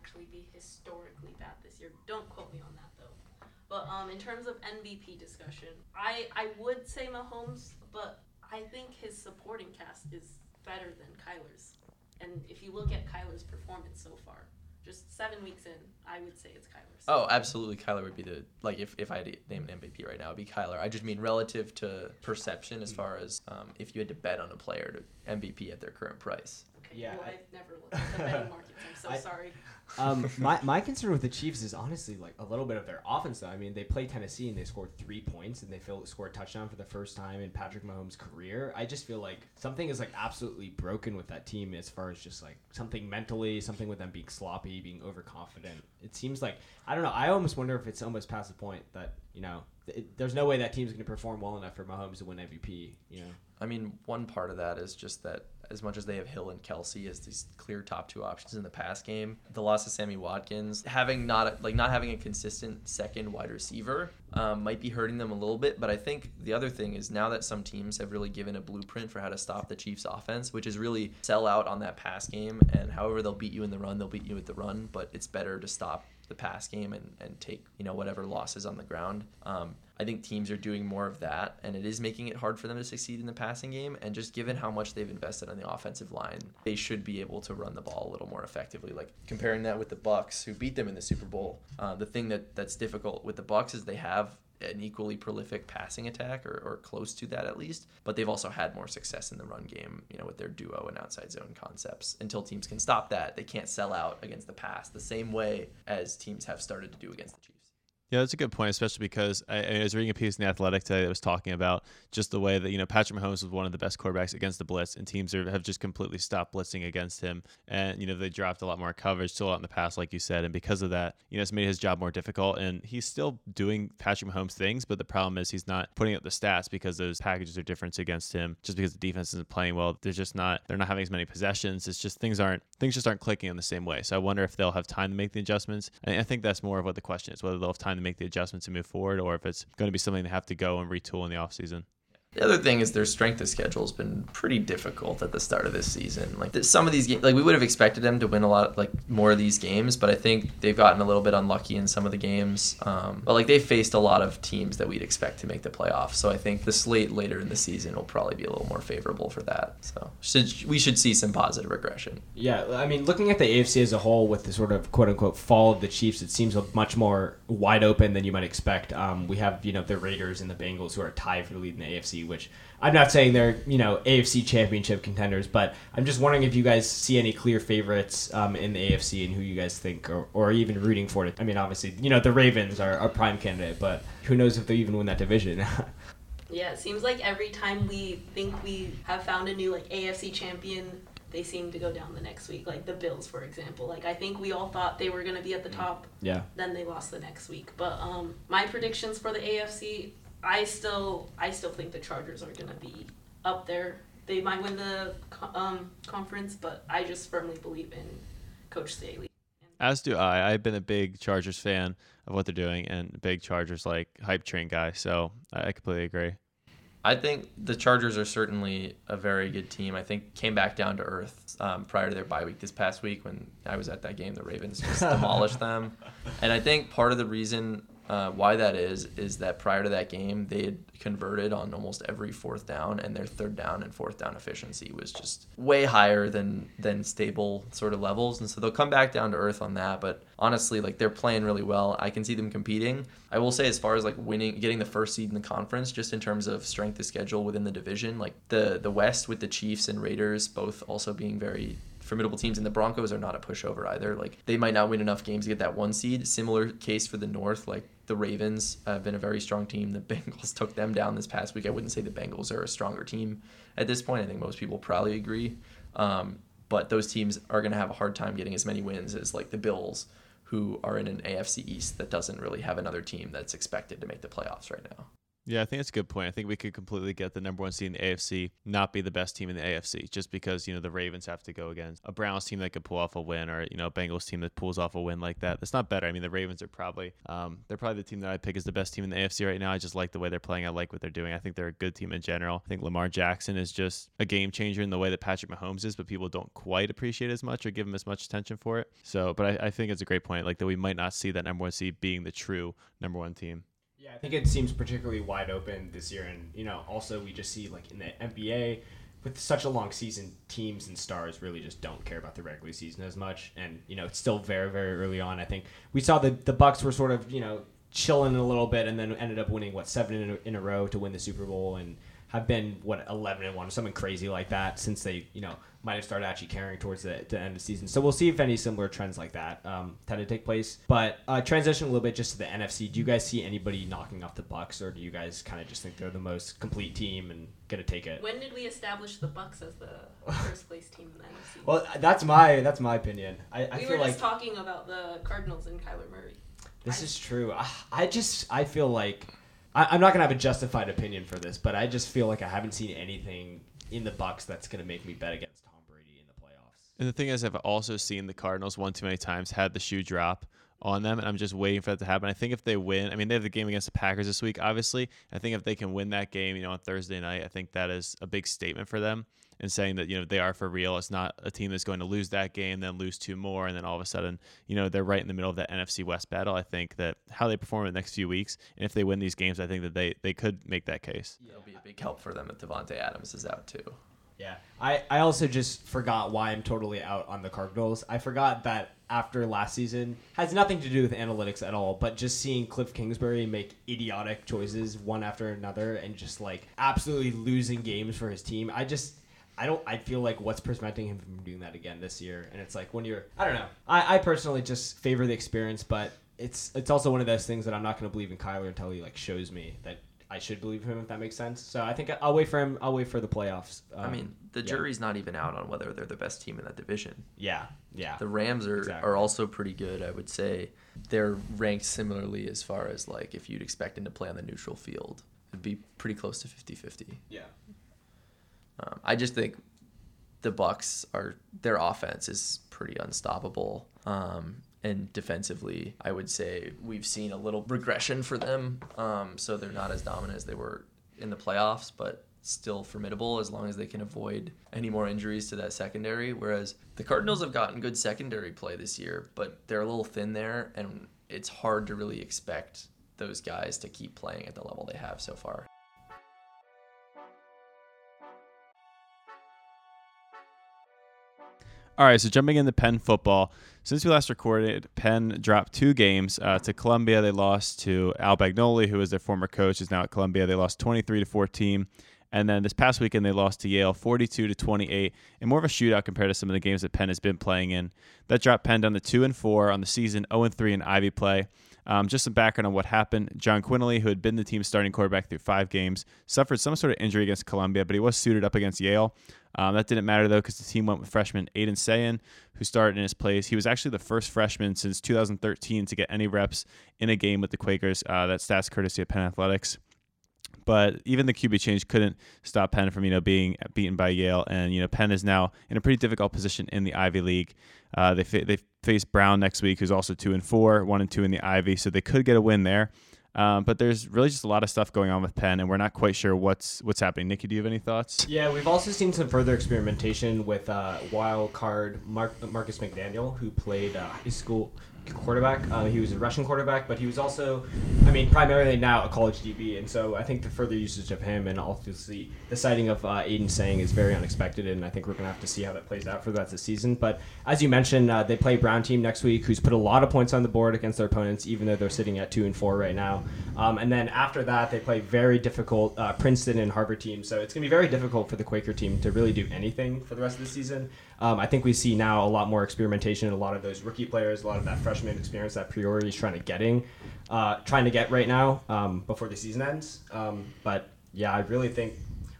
actually be historically bad this year. Don't quote me on that though. But um, in terms of MVP discussion, I I would say Mahomes, but I think his supporting cast is better than Kyler's. And if you look at Kyler's performance so far, just seven weeks in, I would say it's Kyler's. Oh, absolutely. Kyler would be the like if, if I had to name an MVP right now, it'd be Kyler. I just mean relative to perception as far as um, if you had to bet on a player to MVP at their current price. Okay, Yeah, well, I- I've never looked at the betting markets. I'm so I- sorry. Um, my, my concern with the Chiefs is honestly like a little bit of their offense. Though I mean, they play Tennessee and they scored three points and they feel, scored a touchdown for the first time in Patrick Mahomes' career. I just feel like something is like absolutely broken with that team as far as just like something mentally, something with them being sloppy, being overconfident. It seems like I don't know. I almost wonder if it's almost past the point that you know it, there's no way that team's going to perform well enough for Mahomes to win MVP. You know. I mean, one part of that is just that as much as they have Hill and Kelce as these clear top two options in the pass game, the loss of Sammy Watkins, having not like not having a consistent second wide receiver, um, might be hurting them a little bit. But I think the other thing is now that some teams have really given a blueprint for how to stop the Chiefs' offense, which is really sell out on that pass game, and however they'll beat you in the run, they'll beat you with the run. But it's better to stop the pass game and, and take you know whatever losses on the ground. Um, I think teams are doing more of that, and it is making it hard for them to succeed in the passing game. And just given how much they've invested on the offensive line, they should be able to run the ball a little more effectively. Like comparing that with the Bucks, who beat them in the Super Bowl. Uh, the thing that that's difficult with the Bucks is they have an equally prolific passing attack or, or close to that at least but they've also had more success in the run game you know with their duo and outside zone concepts. Until teams can stop that they can't sell out against the pass the same way as teams have started to do against the chiefs Yeah, that's a good point, especially because I, I was reading a piece in the Athletic today that was talking about just the way that you know Patrick Mahomes was one of the best quarterbacks against the blitz, and teams are, have just completely stopped blitzing against him, and you know they dropped a lot more coverage, still out in the past, like you said, and because of that, you know it's made his job more difficult, and he's still doing Patrick Mahomes things, but the problem is he's not putting up the stats because those packages are different against him, just because the defense isn't playing well. They're just not they're not having as many possessions. It's just things aren't things just aren't clicking in the same way. So I wonder if they'll have time to make the adjustments. And I think that's more of what the question is, whether they'll have time to make the adjustments and move forward, or if it's going to be something they have to go and retool in the offseason. The other thing is their strength of schedule has been pretty difficult at the start of this season. Like some of these games, like we would have expected them to win a lot, like more of these games, but I think they've gotten a little bit unlucky in some of the games. Um, but like they faced a lot of teams that we'd expect to make the playoffs, so I think the slate later in the season will probably be a little more favorable for that. So should, we should see some positive regression. Yeah, I mean, looking at the AFC as a whole with the sort of quote unquote fall of the Chiefs, it seems much more wide open than you might expect. Um, we have, you know, the Raiders and the Bengals who are tied for the lead in the AFC, which I'm not saying they're, you know, AFC championship contenders, but I'm just wondering if you guys see any clear favorites um, in the AFC and who you guys think or, or even rooting for it. I mean, obviously, you know, the Ravens are a prime candidate, but who knows if they even win that division. (laughs) Yeah, it seems like every time we think we have found a new like AFC champion, they seem to go down the next week. Like the Bills, for example. Like I think we all thought they were gonna be at the top, yeah. then they lost the next week. But um, my predictions for the AFC, I still I still think the Chargers are gonna be up there. They might win the um, conference, but I just firmly believe in Coach Staley. As do I. I've been a big Chargers fan of what they're doing and big Chargers like hype train guy. So I I completely agree. I think the Chargers are certainly a very good team. I think came back down to earth um, prior to their bye week this past week when I was at that game. The Ravens just (laughs) demolished them, and I think part of the reason uh, why that is is that prior to that game they had converted on almost every fourth down, and their third down and fourth down efficiency was just way higher than than stable sort of levels. And so they'll come back down to earth on that. But honestly, like they're playing really well. I can see them competing. I will say, as far as like winning, getting the first seed in the conference, just in terms of strength of schedule within the division, like the the West with the Chiefs and Raiders both also being very formidable teams and the Broncos are not a pushover either. Like they might not win enough games to get that one seed. Similar case for the North, like the Ravens have been a very strong team. The (laughs) Bengals took them down this past week. I wouldn't say the Bengals are a stronger team at this point. I think most people probably agree. Um, but those teams are going to have a hard time getting as many wins as like the Bills, who are in an AFC East that doesn't really have another team that's expected to make the playoffs right now. Yeah, I think it's a good point. I think we could completely get the number one seed in the AFC not be the best team in the AFC just because, you know, the Ravens have to go against a Browns team that could pull off a win or, you know, a Bengals team that pulls off a win like that. That's not better. I mean, the Ravens are probably um, they're probably the team that I pick as the best team in the AFC right now. I just like the way they're playing. I like what they're doing. I think they're a good team in general. I think Lamar Jackson is just a game changer in the way that Patrick Mahomes is, but people don't quite appreciate as much or give him as much attention for it. So, but I, I think it's a great point, like that we might not see that number one seed being the true number one team. Yeah, I think it seems particularly wide open this year, and you know, also we just see like in the NBA with such a long season, teams and stars really just don't care about the regular season as much, and you know, it's still very very early on. I think we saw the the Bucks were sort of you know chilling a little bit, and then ended up winning what seven in a, in a row to win the Super Bowl, and have been what 11 and 1 something crazy like that since they you know might have started actually carrying towards the, the end of the season so we'll see if any similar trends like that um, tend to take place but uh, transition a little bit just to the nfc do you guys see anybody knocking off the bucks or do you guys kind of just think they're the most complete team and gonna take it When did we establish the Bucks as the (laughs) first place team in the NFC? well that's my that's my opinion i, I we feel were like just talking about the Cardinals and Kyler Murray. This I- is true. I, I just I feel like I, I'm not gonna have a justified opinion for this, but I just feel like I haven't seen anything in the Bucks that's gonna make me bet against Tom Brady in the playoffs. And the thing is, I've also seen the Cardinals one too many times had the shoe drop on them, and I'm just waiting for that to happen. I think if they win, I mean, they have the game against the Packers this week, obviously. I think if they can win that game, you know, on Thursday night, I think that is a big statement for them and saying that, you know, they are for real. It's not a team that's going to lose that game, then lose two more, and then all of a sudden, you know, they're right in the middle of that NFC West battle. I think that how they perform in the next few weeks, and if they win these games, I think that they, they could make that case. It'll be a big help for them if Davante Adams is out too. Yeah. I, I also just forgot why I'm totally out on the Cardinals. I forgot that after last season has nothing to do with analytics at all, but just seeing Cliff Kingsbury make idiotic choices one after another and just like absolutely losing games for his team. I just I don't I feel like what's preventing him from doing that again this year. And it's like when you're I don't know. I, I personally just favor the experience, but it's it's also one of those things that I'm not gonna believe in Kyler until he like shows me that I should believe him if that makes sense. So I think I'll wait for him. I'll wait for the playoffs. I Um, mean, the yeah. jury's not even out on whether they're the best team in that division. Yeah, yeah. The Rams are, Exactly. are also pretty good, I would say. They're ranked similarly as far as like if you'd expect them to play on the neutral field. It'd be pretty close to 50-50. yeah. Um, I just think the Bucks are their offense is pretty unstoppable. Um, and defensively, I would say we've seen a little regression for them. Um, so they're not as dominant as they were in the playoffs, but still formidable as long as they can avoid any more injuries to that secondary. Whereas the Cardinals have gotten good secondary play this year, but they're a little thin there, and it's hard to really expect those guys to keep playing at the level they have so far. All right, so jumping into Penn football. Since we last recorded, Penn dropped two games uh, to Columbia. They lost to Al Bagnoli, who was their former coach, is now at Columbia. They lost 23 to 14. And then this past weekend, they lost to Yale 42 to 28, and more of a shootout compared to some of the games that Penn has been playing in. That dropped Penn down to 2 and 4 on the season, 0 and 3 in Ivy play. Um, just some background on what happened. John Quinley, who had been the team's starting quarterback through five games, suffered some sort of injury against Columbia, but he was suited up against Yale. Um, that didn't matter though because the team went with freshman Aidan Sayin, who started in his place. He was actually the first freshman since 2013 to get any reps in a game with the Quakers. Uh, that stats courtesy of Penn Athletics. But even the QB change couldn't stop Penn from you know being beaten by Yale, and you know Penn is now in a pretty difficult position in the Ivy League. Uh, they fa- they face Brown next week, who's also two and four, one and two in the Ivy, so they could get a win there. Um, but there's really just a lot of stuff going on with Penn, and we're not quite sure what's what's happening. Nikki, do you have any thoughts? Yeah, we've also seen some further experimentation with uh, wild card Mark, Marcus McDaniel, who played uh, high school quarterback. Uh, he was a Russian quarterback, but he was also, I mean, primarily now a college DB. And so I think the further usage of him and obviously the sighting of uh, Aidan Sayin is very unexpected. And I think we're going to have to see how that plays out for the rest of the season. But as you mentioned, uh, they play Brown team next week, who's put a lot of points on the board against their opponents, even though they're sitting at two and four right now. Um, and then after that, they play very difficult uh, Princeton and Harvard teams. So it's going to be very difficult for the Quaker team to really do anything for the rest of the season. Um, I think we see now a lot more experimentation, in a lot of those rookie players, a lot of that freshman experience that Priore is trying to getting, uh, trying to get right now um, before the season ends. Um, but yeah, I really think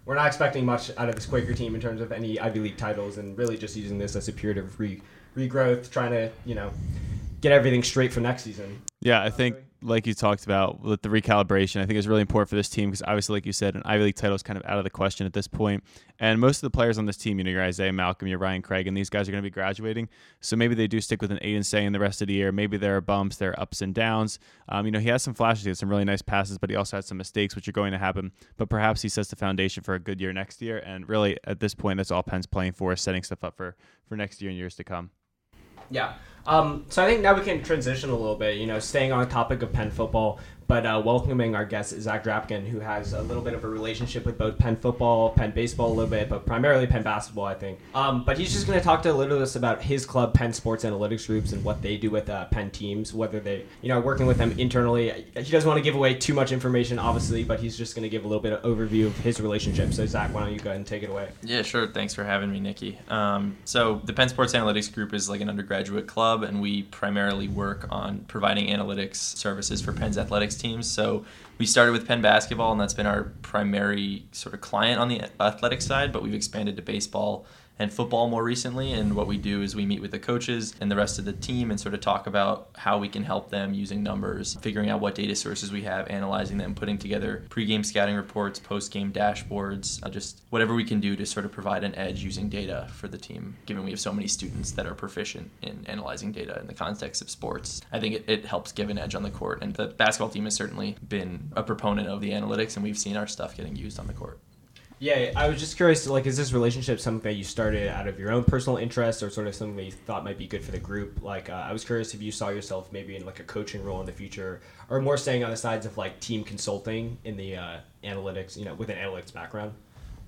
we're not expecting much out of this Quaker team in terms of any Ivy League titles, and really just using this as a period of re- regrowth, trying to you know get everything straight for next season. Yeah, I think like you talked about with the recalibration, I think is really important for this team because obviously, like you said, an Ivy League title is kind of out of the question at this point. And most of the players on this team, you know, your Isaiah Malcolm, your Ryan Craig, and these guys are going to be graduating. So maybe they do stick with an eight and say in the rest of the year. Maybe there are bumps, there are ups and downs. Um, you know, he has some flashes, he has some really nice passes, but he also has some mistakes, which are going to happen. But perhaps he sets the foundation for a good year next year. And really, at this point, that's all Penn's playing for, setting stuff up for for next year and years to come. Yeah. Um, so I think now we can transition a little bit, you know, staying on the topic of Penn football, but uh, welcoming our guest, Zach Drapkin, who has a little bit of a relationship with both Penn football, Penn baseball a little bit, but primarily Penn basketball, I think. Um, but he's just going to talk to a little bit about his club, Penn Sports Analytics Groups, and what they do with uh, Penn teams, whether they, you know, are working with them internally. He doesn't want to give away too much information, obviously, but he's just going to give a little bit of overview of his relationship. So, Zach, why don't you go ahead and take it away? Yeah, sure. Thanks for having me, Nikki. Um, so the Penn Sports Analytics Group is like an undergraduate club, and we primarily work on providing analytics services for Penn's athletics teams. So we started with Penn basketball, and that's been our primary sort of client on the athletic side, but we've expanded to baseball and football more recently. And what we do is we meet with the coaches and the rest of the team and sort of talk about how we can help them using numbers, figuring out what data sources we have, analyzing them, putting together pregame scouting reports, postgame dashboards, uh, just whatever we can do to sort of provide an edge using data for the team, given we have so many students that are proficient in analyzing data in the context of sports. I think it, it helps give an edge on the court. And the basketball team has certainly been a proponent of the analytics, and we've seen our stuff getting used on the court. Yeah, I was just curious. Like, is this relationship something that you started out of your own personal interest, or sort of something that you thought might be good for the group? Like, uh, I was curious if you saw yourself maybe in like a coaching role in the future, or more staying on the sides of like team consulting in the uh, analytics, you know, with an analytics background.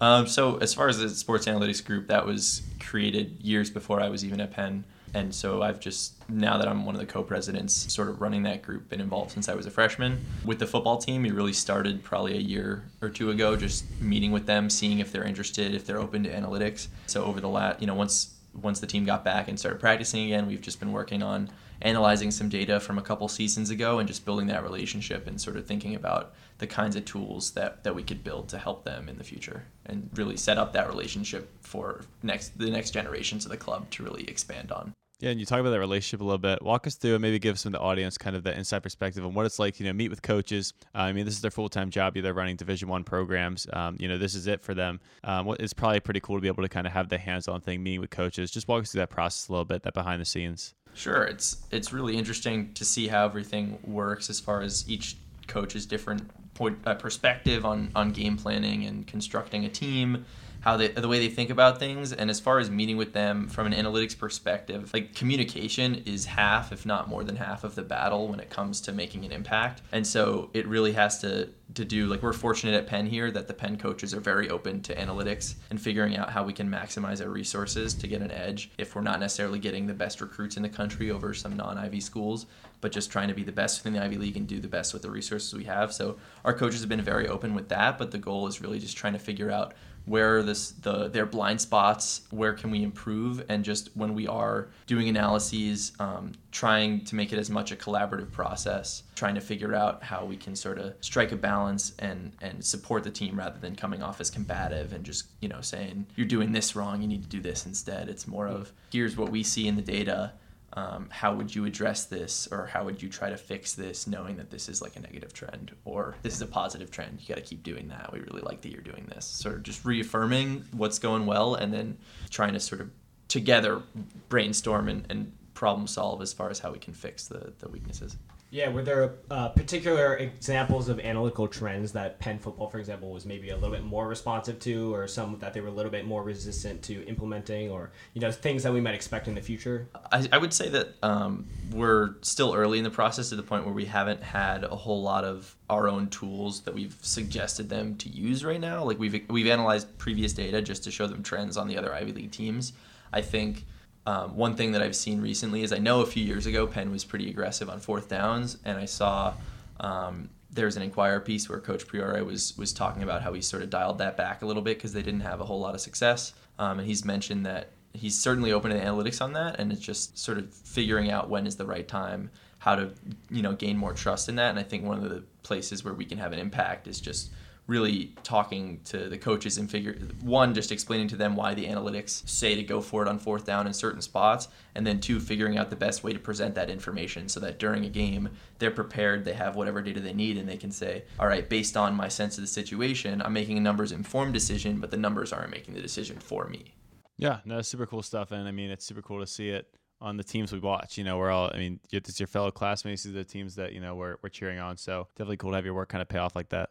Um, so as far as the sports analytics group, that was created years before I was even at Penn. And so I've just, now that I'm one of the co presidents, sort of running that group, been involved since I was a freshman. With the football team, we really started probably a year or two ago, just meeting with them, seeing if they're interested, if they're open to analytics. So over the last, you know, once once the team got back and started practicing again, we've just been working on analyzing some data from a couple seasons ago and just building that relationship and sort of thinking about the kinds of tools that, that we could build to help them in the future and really set up that relationship for next the next generations of the club to really expand on. Yeah, and you talk about that relationship a little bit. Walk us through and maybe give some of the audience kind of the inside perspective on what it's like. You know, meet with coaches. Uh, I mean, this is their full time job. They're running Division One programs. Um, you know, this is it for them. Um, it's probably pretty cool to be able to kind of have the hands on thing, meeting with coaches. Just walk us through that process a little bit, that behind the scenes. Sure, it's it's really interesting to see how everything works as far as each coach's different point uh, perspective on on game planning and constructing a team how they the way they think about things and as far as meeting with them from an analytics perspective like communication is half if not more than half of the battle when it comes to making an impact. And so it really has to to do like we're fortunate at penn here that the penn coaches are very open to analytics and figuring out how we can maximize our resources to get an edge if we're not necessarily getting the best recruits in the country over some non-ivy schools but just trying to be the best within the ivy league and do the best with the resources we have. So our coaches have been very open with that but the goal is really just trying to figure out where are this the their blind spots where can we improve? And just when we are doing analyses um, trying to make it as much a collaborative process trying to figure out how we can sort of strike a balance and and support the team rather than coming off as combative and just you know saying you're doing this wrong you need to do this instead. It's more of here's what we see in the data um, how would you address this or how would you try to fix this knowing that this is like a negative trend or this is a positive trend? You got to keep doing that. We really like that you're doing this. Sort of just reaffirming what's going well and then trying to sort of together brainstorm and, and problem solve as far as how we can fix the, the weaknesses yeah, were there uh, particular examples of analytical trends that Penn football, for example, was maybe a little bit more responsive to, or some that they were a little bit more resistant to implementing, or you know things that we might expect in the future? I, I would say that um, we're still early in the process to the point where we haven't had a whole lot of our own tools that we've suggested them to use right now. Like we've we've analyzed previous data just to show them trends on the other Ivy League teams. I think um, one thing that I've seen recently is I know a few years ago Penn was pretty aggressive on fourth downs, and I saw um, was an Inquirer piece where Coach Priore was was talking about how he sort of dialed that back a little bit because they didn't have a whole lot of success, um, and he's mentioned that he's certainly open to analytics on that, and it's just sort of figuring out when is the right time, how to you know gain more trust in that, and I think one of the places where we can have an impact is just really talking to the coaches and figure one just explaining to them why the analytics say to go for it on fourth down in certain spots and then two figuring out the best way to present that information so that during a game they're prepared they have whatever data they need and they can say all right based on my sense of the situation i'm making a numbers informed decision but the numbers aren't making the decision for me yeah no super cool stuff and i mean it's super cool to see it on the teams we watch. You know, we're all, I mean, it's your fellow classmates, these are the teams that, you know, we're, we're cheering on. So definitely cool to have your work kind of pay off like that.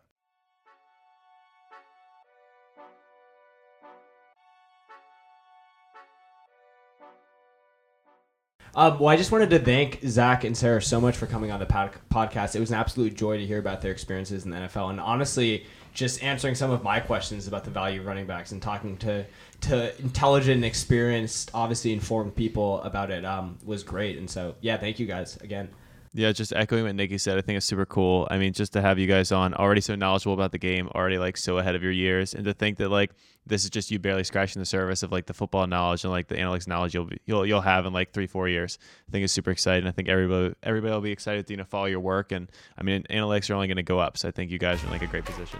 Um, well, I just wanted to thank Zach and Sarah so much for coming on the pod- podcast. It was an absolute joy to hear about their experiences in the NFL, and honestly, just answering some of my questions about the value of running backs and talking to to intelligent, experienced, obviously informed people about it um, was great. And so, yeah, thank you guys again. Yeah, just echoing what Nikki said, I think it's super cool. I mean, just to have you guys on, already so knowledgeable about the game, already like so ahead of your years, and to think that like this is just you barely scratching the surface of like the football knowledge and like the analytics knowledge you'll be, you'll you'll have in like three four years. I think it's super exciting. I think everybody everybody will be excited to you know follow your work, and I mean analytics are only going to go up. So I think you guys are in like a great position.